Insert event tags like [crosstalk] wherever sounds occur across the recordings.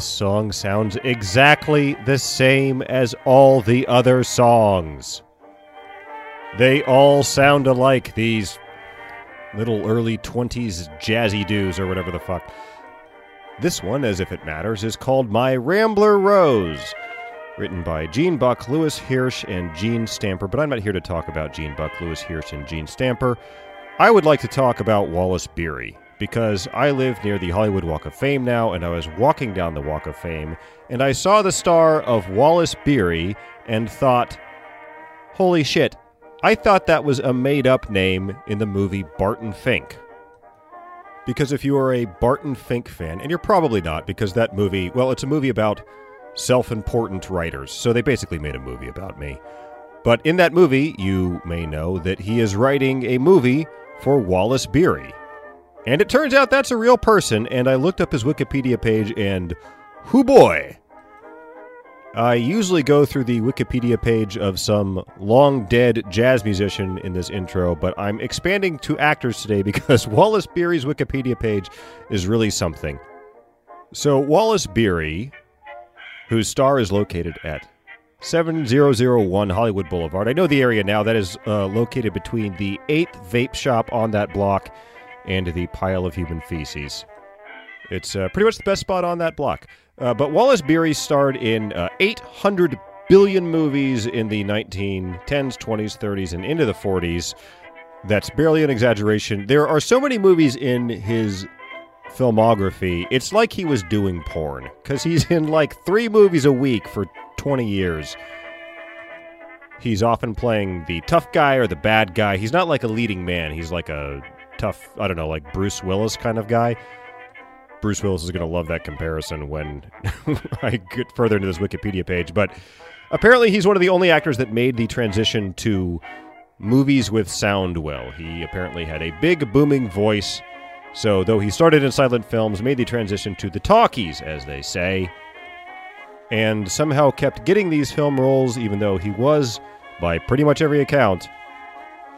This song sounds exactly the same as all the other songs. They all sound alike, these little early 20s jazzy doos or whatever the fuck. This one, as if it matters, is called My Rambler Rose, written by Gene Buck, Louis Hirsch, and Gene Stamper. But I'm not here to talk about Gene Buck, Louis Hirsch, and Gene Stamper. I would like to talk about Wallace Beery because I live near the Hollywood Walk of Fame now, and I was walking down the Walk of Fame, and I saw the star of Wallace Beery and thought, holy shit, I thought that was a made up name in the movie Barton Fink. Because if you are a Barton Fink fan, and you're probably not, because that movie, well, it's a movie about self important writers, so they basically made a movie about me. But in that movie, you may know that he is writing a movie for Wallace Beery. And it turns out that's a real person, and I looked up his Wikipedia page, and whoo boy! I usually go through the Wikipedia page of some long dead jazz musician in this intro, but I'm expanding to actors today [laughs] because Wallace Beery's Wikipedia page is really something. So, Wallace Beery, whose star is located at 7001 Hollywood Boulevard. I know the area now. That is uh, located between the 8th vape shop on that block and the pile of human feces. It's uh, pretty much the best spot on that block. Uh, but Wallace Beery starred in uh, 800 billion movies in the 1910s, 20s, 30s, and into the 40s. That's barely an exaggeration. There are so many movies in his filmography, it's like he was doing porn, because he's in like three movies a week for 20 years. He's often playing the tough guy or the bad guy. He's not like a leading man, he's like a tough, I don't know, like Bruce Willis kind of guy. Bruce Willis is going to love that comparison when [laughs] I get further into this Wikipedia page. But apparently, he's one of the only actors that made the transition to movies with sound well. He apparently had a big, booming voice. So, though he started in silent films, made the transition to the talkies, as they say, and somehow kept getting these film roles, even though he was, by pretty much every account,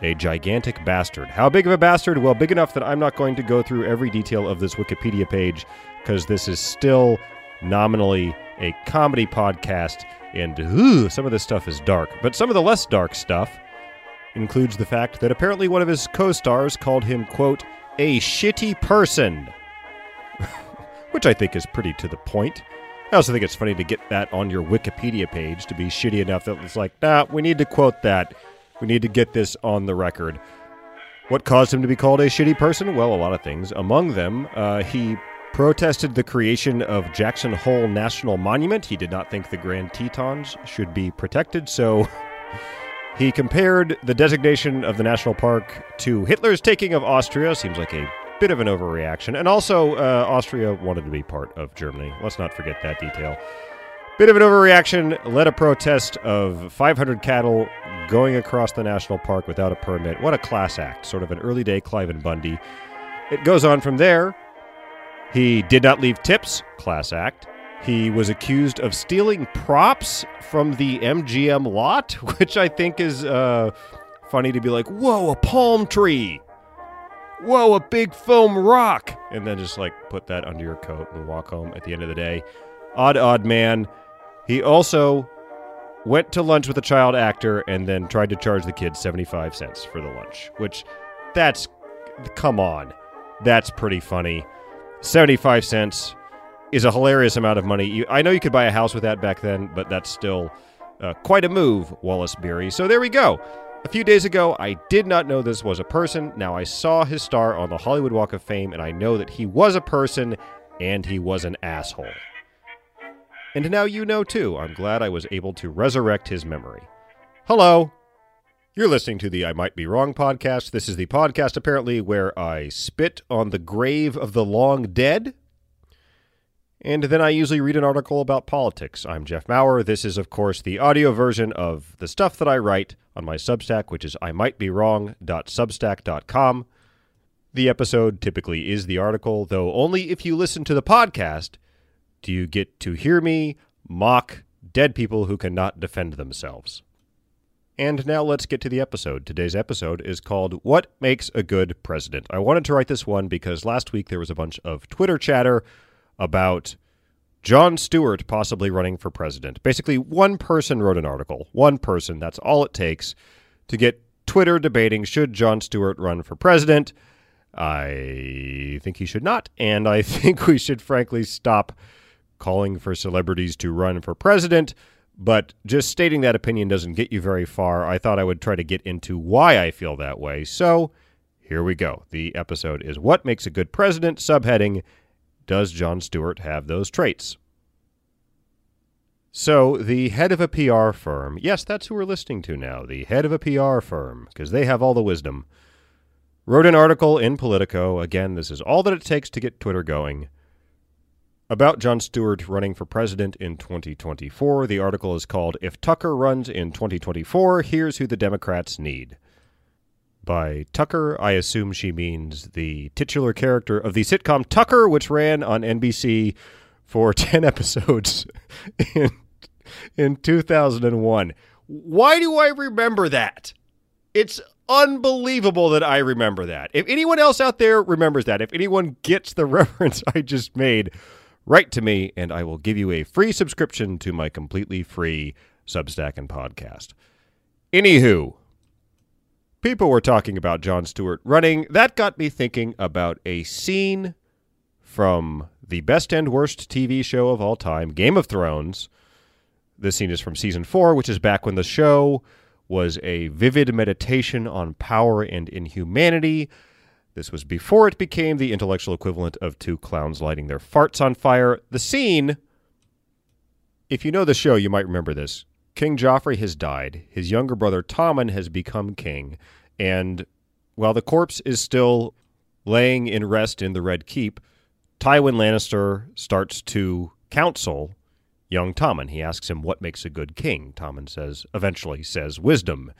a gigantic bastard. How big of a bastard? Well, big enough that I'm not going to go through every detail of this Wikipedia page because this is still nominally a comedy podcast, and ooh, some of this stuff is dark. But some of the less dark stuff includes the fact that apparently one of his co stars called him, quote, a shitty person. [laughs] Which I think is pretty to the point. I also think it's funny to get that on your Wikipedia page to be shitty enough that it's like, nah, we need to quote that. We need to get this on the record. What caused him to be called a shitty person? Well, a lot of things. Among them, uh, he protested the creation of Jackson Hole National Monument. He did not think the Grand Tetons should be protected, so [laughs] he compared the designation of the national park to Hitler's taking of Austria. Seems like a bit of an overreaction. And also, uh, Austria wanted to be part of Germany. Let's not forget that detail. Bit of an overreaction led a protest of 500 cattle going across the national park without a permit. What a class act, sort of an early day Cliven Bundy. It goes on from there. He did not leave tips, class act. He was accused of stealing props from the MGM lot, [laughs] which I think is uh, funny to be like, whoa, a palm tree. Whoa, a big foam rock. And then just like put that under your coat and walk home at the end of the day. Odd, odd man. He also went to lunch with a child actor and then tried to charge the kid 75 cents for the lunch, which that's, come on. That's pretty funny. 75 cents is a hilarious amount of money. You, I know you could buy a house with that back then, but that's still uh, quite a move, Wallace Beery. So there we go. A few days ago, I did not know this was a person. Now I saw his star on the Hollywood Walk of Fame, and I know that he was a person and he was an asshole. And now you know too. I'm glad I was able to resurrect his memory. Hello. You're listening to the I Might Be Wrong podcast. This is the podcast, apparently, where I spit on the grave of the long dead. And then I usually read an article about politics. I'm Jeff Maurer. This is, of course, the audio version of the stuff that I write on my Substack, which is I might be wrong.substack.com. The episode typically is the article, though only if you listen to the podcast do you get to hear me mock dead people who cannot defend themselves. And now let's get to the episode. Today's episode is called What Makes a Good President. I wanted to write this one because last week there was a bunch of Twitter chatter about Jon Stewart possibly running for president. Basically, one person wrote an article. One person. That's all it takes to get Twitter debating should Jon Stewart run for president. I think he should not. And I [laughs] think we should frankly stop calling for celebrities to run for president but just stating that opinion doesn't get you very far. I thought I would try to get into why I feel that way. So here we go. The episode is What Makes a Good President? Subheading Does Jon Stewart have those traits? So, the head of a PR firm, yes, that's who we're listening to now, the head of a PR firm, because they have all the wisdom, wrote an article in Politico. Again, this is all that it takes to get Twitter going about Jon Stewart running for president in 2024. The article is called If Tucker Runs in 2024, Here's Who the Democrats Need. By Tucker, I assume she means the titular character of the sitcom Tucker, which ran on NBC for [laughs] 10 episodes in, in 2001. Why do I remember that? It's unbelievable that I remember that. If anyone else out there remembers that, if anyone gets the [laughs] reference I just made, write to me and I will give you a free subscription to my completely free Substack and podcast. Anywho, people were talking about Jon Stewart running. That got me thinking about a scene from the best and worst TV show of all time, Game of Thrones. This scene is from season four, which is back when the show was a vivid meditation on power and inhumanity this was before it became the intellectual equivalent of two clowns lighting their farts on fire. The scene, if you know the show, you might remember this. King Joffrey has died. His younger brother Tommen has become king. And while the corpse is still laying in rest in the Red Keep, Tywin Lannister starts to counsel young Tommen. He asks him what makes a good king. Tommen says, eventually says, wisdom.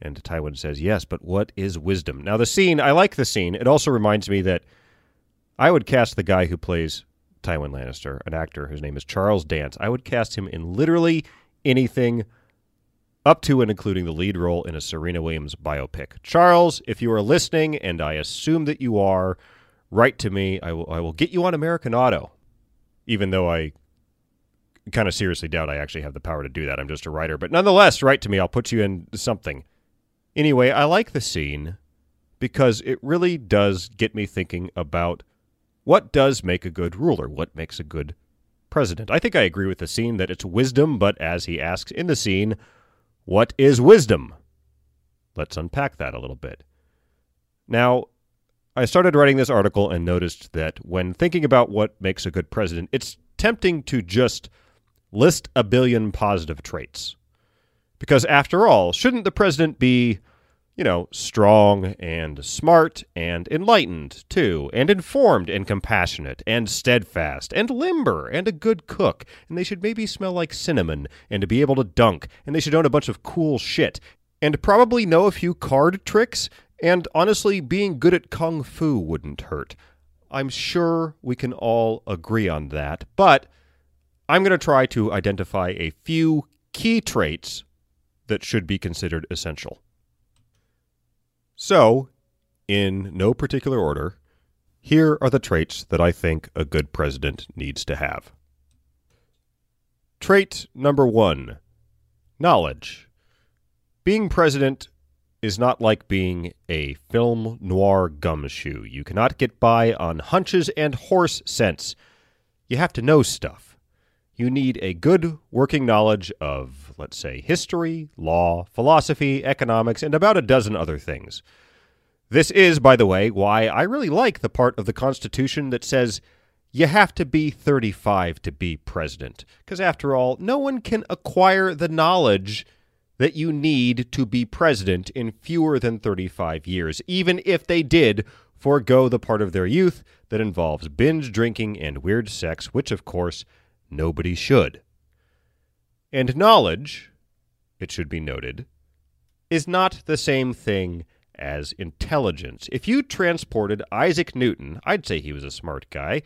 And Tywin says, Yes, but what is wisdom? Now, the scene, I like the scene. It also reminds me that I would cast the guy who plays Tywin Lannister, an actor whose name is Charles Dance. I would cast him in literally anything up to and including the lead role in a Serena Williams biopic. Charles, if you are listening, and I assume that you are, write to me. I will, I will get you on American Auto, even though I kind of seriously doubt I actually have the power to do that. I'm just a writer. But nonetheless, write to me. I'll put you in something. Anyway, I like the scene because it really does get me thinking about what does make a good ruler, what makes a good president. I think I agree with the scene that it's wisdom, but as he asks in the scene, what is wisdom? Let's unpack that a little bit. Now, I started writing this article and noticed that when thinking about what makes a good president, it's tempting to just list a billion positive traits. Because after all, shouldn't the president be, you know, strong and smart and enlightened too, and informed and compassionate and steadfast and limber and a good cook, and they should maybe smell like cinnamon and be able to dunk, and they should own a bunch of cool shit, and probably know a few card tricks, and honestly, being good at kung fu wouldn't hurt. I'm sure we can all agree on that, but I'm going to try to identify a few key traits that should be considered essential. So, in no particular order, here are the traits that I think a good president needs to have. Trait number one knowledge. Being president is not like being a film noir gumshoe. You cannot get by on hunches and horse sense. You have to know stuff you need a good working knowledge of, let's say, history, law, philosophy, economics, and about a dozen other things. This is, by the way, why I really like the part of the Constitution that says you have to be 35 to be president. Because after all, no one can acquire the knowledge that you need to be president in fewer than 35 years, even if they did forego the part of their youth that involves binge drinking and weird sex, which, of course, nobody should. And knowledge, it should be noted, is not the same thing as intelligence. If you transported Isaac Newton, I'd say he was a smart guy.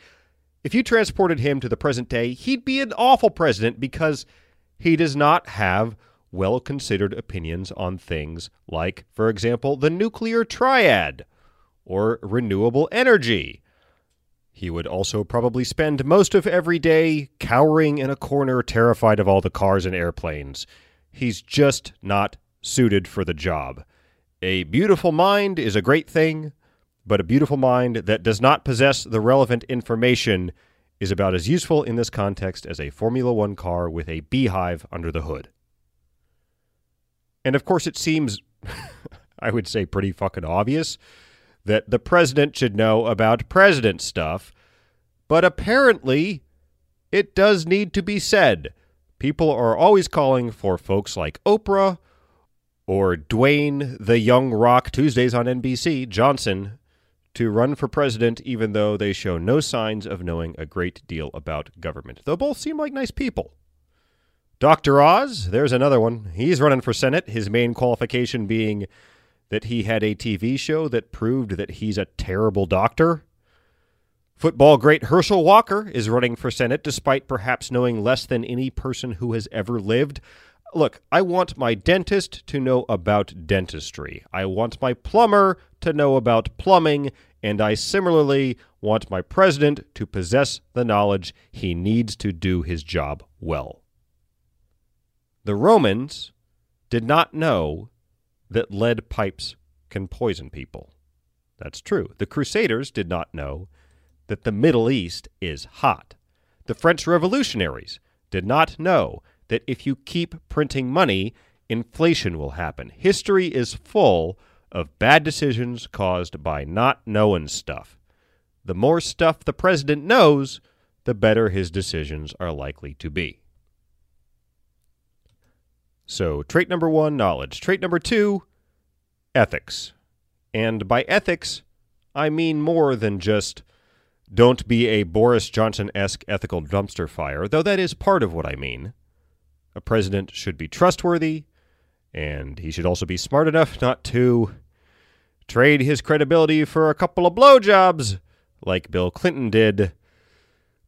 If you transported him to the present day, he'd be an awful president because he does not have well considered opinions on things like, for example, the nuclear triad or renewable energy. He would also probably spend most of every day cowering in a corner, terrified of all the cars and airplanes. He's just not suited for the job. A beautiful mind is a great thing, but a beautiful mind that does not possess the relevant information is about as useful in this context as a Formula One car with a beehive under the hood. And of course, it seems, [laughs] I would say, pretty fucking obvious that the president should know about president stuff, but apparently it does need to be said. People are always calling for folks like Oprah or Dwayne the Young Rock Tuesdays on NBC Johnson to run for president, even though they show no signs of knowing a great deal about government. Though both seem like nice people. Dr. Oz, there's another one. He's running for Senate, his main qualification being that he had a TV show that proved that he's a terrible doctor. Football great Herschel Walker is running for Senate despite perhaps knowing less than any person who has ever lived. Look, I want my dentist to know about dentistry. I want my plumber to know about plumbing. And I similarly want my president to possess the knowledge he needs to do his job well. The Romans did not know that lead pipes can poison people. That's true. The Crusaders did not know that the Middle East is hot. The French revolutionaries did not know that if you keep printing money, inflation will happen. History is full of bad decisions caused by not knowing stuff. The more stuff the president knows, the better his decisions are likely to be. So, trait number one, knowledge. Trait number two, ethics. And by ethics, I mean more than just don't be a Boris Johnson esque ethical dumpster fire, though that is part of what I mean. A president should be trustworthy, and he should also be smart enough not to trade his credibility for a couple of blowjobs like Bill Clinton did.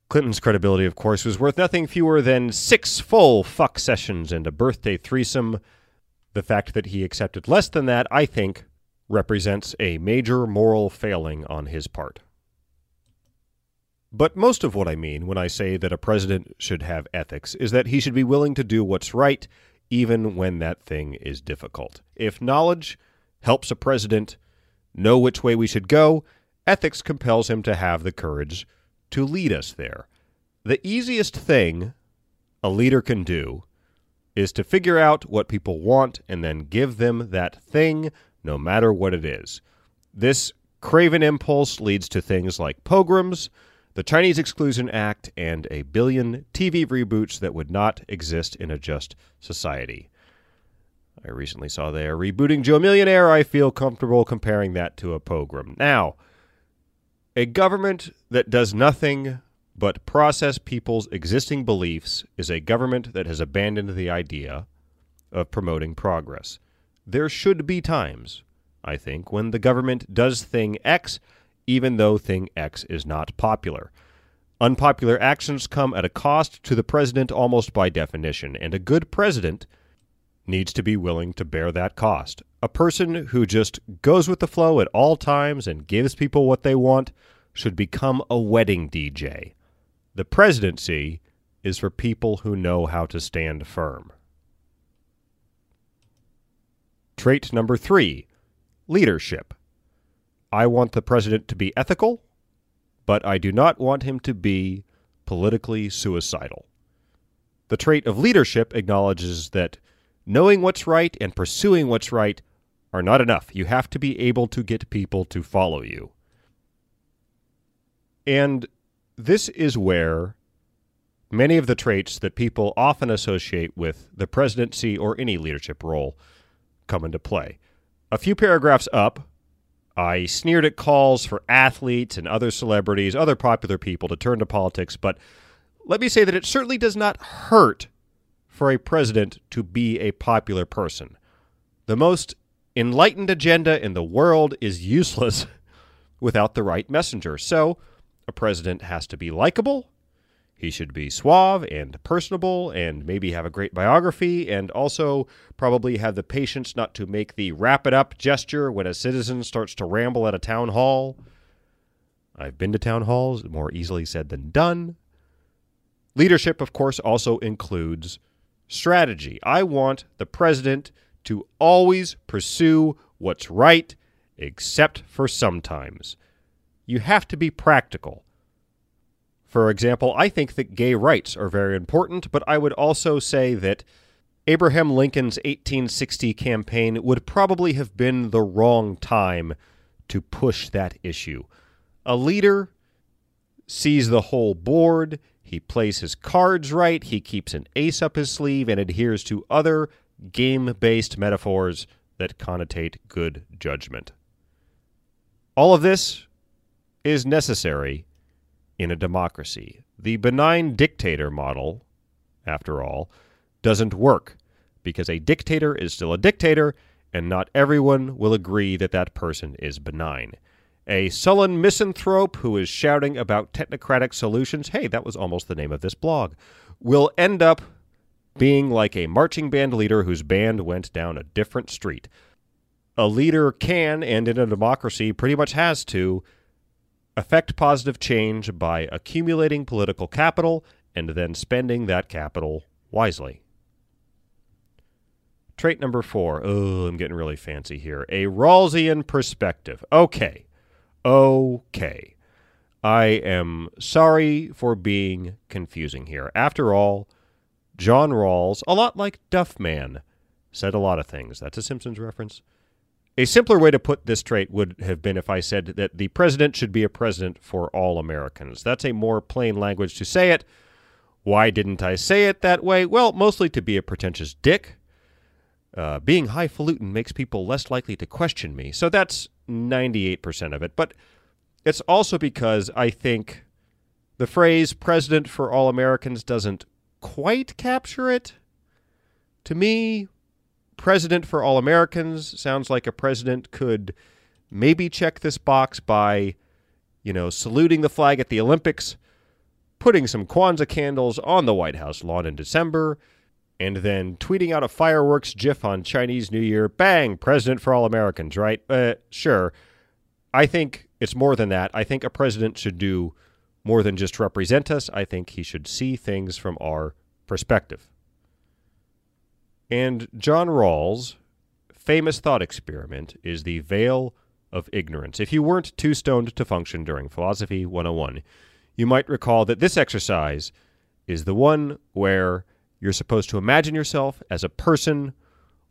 Clinton's credibility, of course, was worth nothing fewer than six full fuck sessions and a birthday threesome. The fact that he accepted less than that, I think, represents a major moral failing on his part. But most of what I mean when I say that a president should have ethics is that he should be willing to do what's right, even when that thing is difficult. If knowledge helps a president know which way we should go, ethics compels him to have the courage to lead us there. The easiest thing a leader can do is to figure out what people want and then give them that thing, no matter what it is. This craven impulse leads to things like pogroms, the Chinese Exclusion Act, and a billion TV reboots that would not exist in a just society. I recently saw they are rebooting Joe Millionaire. I feel comfortable comparing that to a pogrom. Now, a government that does nothing but process people's existing beliefs is a government that has abandoned the idea of promoting progress. There should be times, I think, when the government does thing X, even though thing X is not popular. Unpopular actions come at a cost to the president almost by definition, and a good president needs to be willing to bear that cost. A person who just goes with the flow at all times and gives people what they want should become a wedding DJ. The presidency is for people who know how to stand firm. Trait number three leadership. I want the president to be ethical, but I do not want him to be politically suicidal. The trait of leadership acknowledges that knowing what's right and pursuing what's right are not enough. You have to be able to get people to follow you. And this is where many of the traits that people often associate with the presidency or any leadership role come into play. A few paragraphs up, I sneered at calls for athletes and other celebrities, other popular people to turn to politics, but let me say that it certainly does not hurt for a president to be a popular person. The most enlightened agenda in the world is useless [laughs] without the right messenger. So, a president has to be likable, He should be suave and personable and maybe have a great biography and also probably have the patience not to make the wrap it up gesture when a citizen starts to ramble at a town hall. I've been to town halls, more easily said than done. Leadership, of course, also includes strategy. I want the president to always pursue what's right, except for sometimes. You have to be practical. For example, I think that gay rights are very important, but I would also say that Abraham Lincoln's 1860 campaign would probably have been the wrong time to push that issue. A leader sees the whole board, he plays his cards right, he keeps an ace up his sleeve, and adheres to other game based metaphors that connotate good judgment. All of this is necessary in a democracy. The benign dictator model, after all, doesn't work because a dictator is still a dictator and not everyone will agree that that person is benign. A sullen misanthrope who is shouting about technocratic solutions, hey, that was almost the name of this blog, will end up being like a marching band leader whose band went down a different street. A leader can, and in a democracy pretty much has to, affect positive change by accumulating political capital and then spending that capital wisely. Trait number four. Oh, I'm getting really fancy here. A Rawlsian perspective. Okay. Okay. I am sorry for being confusing here. After all, John Rawls, a lot like Duffman, said a lot of things. That's a Simpsons reference. A simpler way to put this trait would have been if I said that the president should be a president for all Americans. That's a more plain language to say it. Why didn't I say it that way? Well, mostly to be a pretentious dick. Uh, being highfalutin makes people less likely to question me, so that's 98% of it. But it's also because I think the phrase president for all Americans doesn't quite capture it. To me, president for all Americans sounds like a president could maybe check this box by, you know, saluting the flag at the Olympics, putting some Kwanzaa candles on the White House lawn in December, and then tweeting out a fireworks gif on Chinese New Year. Bang, president for all Americans, right? Uh, sure. I think it's more than that. I think a president should do more than just represent us. I think he should see things from our perspective. And John Rawls' famous thought experiment is the veil of ignorance. If you weren't too stoned to function during Philosophy 101, you might recall that this exercise is the one where you're supposed to imagine yourself as a person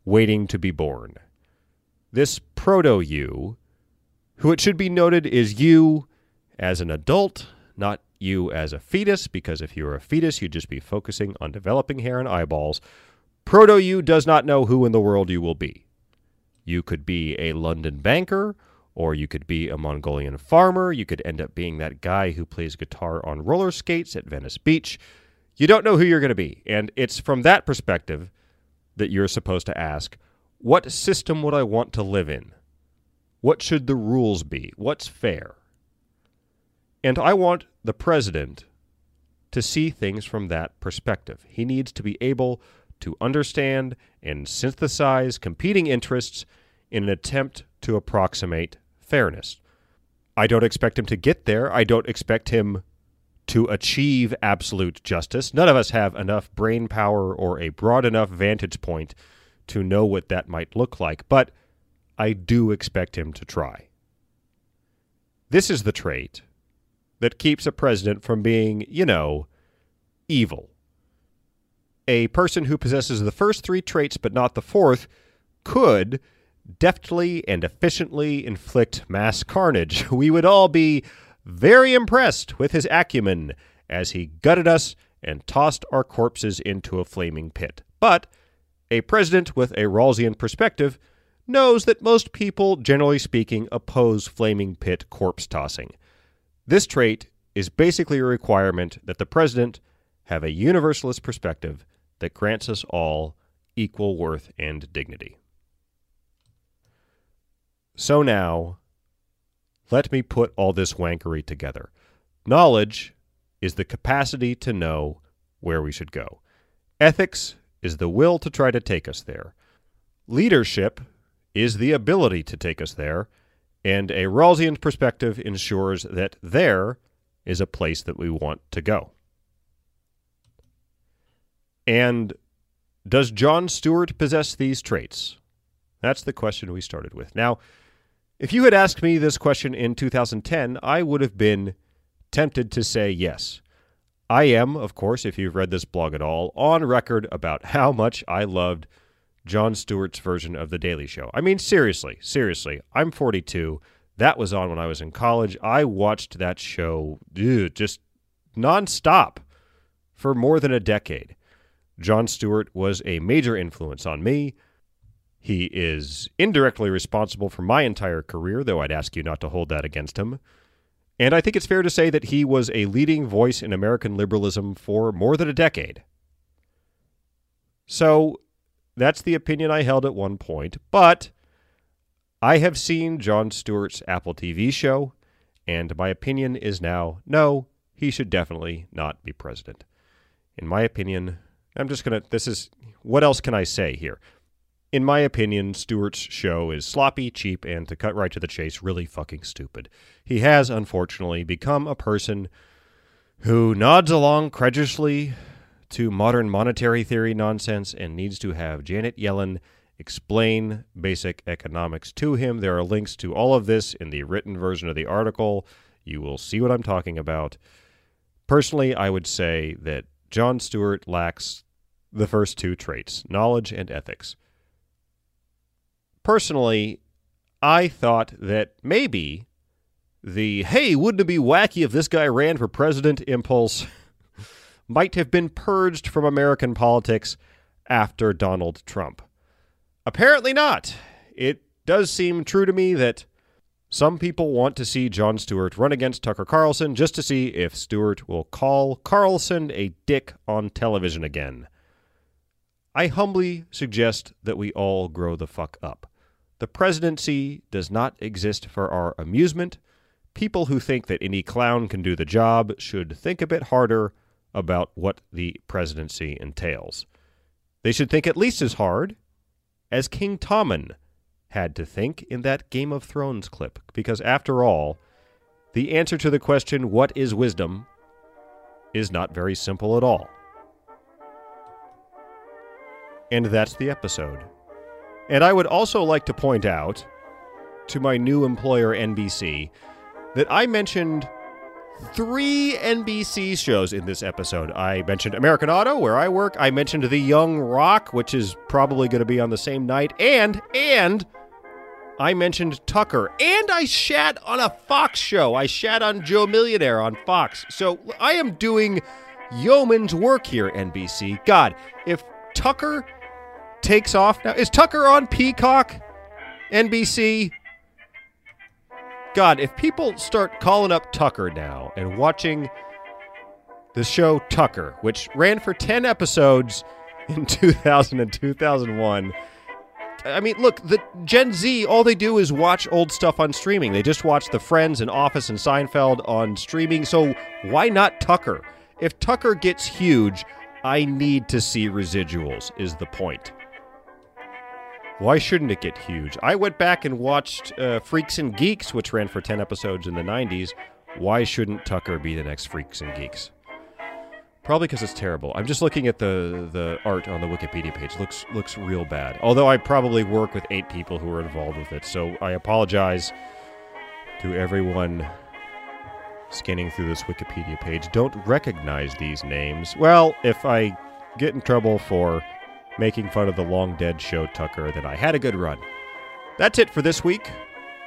waiting to be born. This proto you, who it should be noted is you as an adult, not you as a fetus, because if you were a fetus, you'd just be focusing on developing hair and eyeballs. Proto you does not know who in the world you will be. You could be a London banker, or you could be a Mongolian farmer. You could end up being that guy who plays guitar on roller skates at Venice Beach. You don't know who you're going to be. And it's from that perspective that you're supposed to ask what system would I want to live in? What should the rules be? What's fair? And I want the president to see things from that perspective. He needs to be able to understand and synthesize competing interests in an attempt to approximate fairness. I don't expect him to get there. I don't expect him to achieve absolute justice. None of us have enough brain power or a broad enough vantage point to know what that might look like, but I do expect him to try. This is the trait that keeps a president from being, you know, evil a person who possesses the first three traits but not the fourth could deftly and efficiently inflict mass carnage. [laughs] We would all be very impressed with his acumen as he gutted us and tossed our corpses into a flaming pit. But a president with a Rawlsian perspective knows that most people, generally speaking, oppose flaming pit corpse tossing. This trait is basically a requirement that the president have a universalist perspective that grants us all equal worth and dignity. So now, let me put all this wankery together. Knowledge is the capacity to know where we should go. Ethics is the will to try to take us there. Leadership is the ability to take us there. And a Rawlsian perspective ensures that there is a place that we want to go. And does Jon Stewart possess these traits? That's the question we started with. Now, if you had asked me this question in 2010, I would have been tempted to say yes. I am, of course, if you've read this blog at all, on record about how much I loved Jon Stewart's version of The Daily Show. I mean, seriously, seriously, I'm 42. That was on when I was in college. I watched that show dude, just nonstop for more than a decade. Jon Stewart was a major influence on me. He is indirectly responsible for my entire career, though I'd ask you not to hold that against him. And I think it's fair to say that he was a leading voice in American liberalism for more than a decade. So that's the opinion I held at one point. But I have seen Jon Stewart's Apple TV show, and my opinion is now no, he should definitely not be president. In my opinion, I'm just going to, this is, what else can I say here? In my opinion, Stewart's show is sloppy, cheap, and to cut right to the chase, really fucking stupid. He has, unfortunately, become a person who nods along credulously to modern monetary theory nonsense and needs to have Janet Yellen explain basic economics to him. There are links to all of this in the written version of the article. You will see what I'm talking about. Personally, I would say that Jon Stewart lacks the first two traits knowledge and ethics. Personally, I thought that maybe the hey, wouldn't it be wacky if this guy ran for president impulse might have been purged from American politics after Donald Trump. Apparently not. It does seem true to me that some people want to see Jon Stewart run against Tucker Carlson just to see if Stewart will call Carlson a dick on television again. I humbly suggest that we all grow the fuck up. The presidency does not exist for our amusement. People who think that any clown can do the job should think a bit harder about what the presidency entails. They should think at least as hard as King Tommen had to think in that Game of Thrones clip, because after all, the answer to the question, What is wisdom? is not very simple at all. And that's the episode. And I would also like to point out to my new employer, NBC, that I mentioned three NBC shows in this episode. I mentioned American Auto, where I work. I mentioned The Young Rock, which is probably going to be on the same night. And, and, I mentioned Tucker. And I shat on a Fox show. I shat on Joe Millionaire on Fox. So I am doing yeoman's work here, NBC. God, if Tucker takes off now, is Tucker on Peacock? NBC? God, if people start calling up Tucker now and watching the show Tucker, which ran for 10 episodes [laughs] in 2000 and 2001. I mean, look, the Gen Z, all they do is watch old stuff on streaming. They just watch The Friends and Office and Seinfeld on streaming. So why not Tucker? If Tucker gets huge, I need to see residuals, is the point. Why shouldn't it get huge? I went back and watched uh, Freaks and Geeks, which ran for 10 episodes in the 90s. Why shouldn't Tucker be the next Freaks and Geeks? Probably because it's terrible. I'm just looking at the the art on the Wikipedia page. looks looks real bad. Although I probably work with eight people who are involved with it, so I apologize to everyone scanning through this Wikipedia page. Don't recognize these names. Well, if I get in trouble for making fun of the long dead show Tucker that I had a good run. That's it for this week.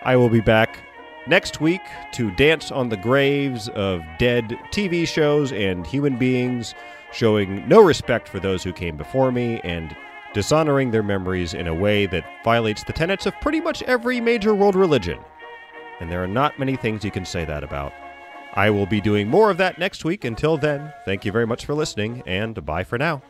I will be back next week to dance on the graves of dead TV shows and human beings, showing no respect for those who came before me and dishonoring their memories in a way that violates the tenets of pretty much every major world religion. And there are not many things you can say that about. I will be doing more of that next week. Until then, thank you very much for listening, and bye for now.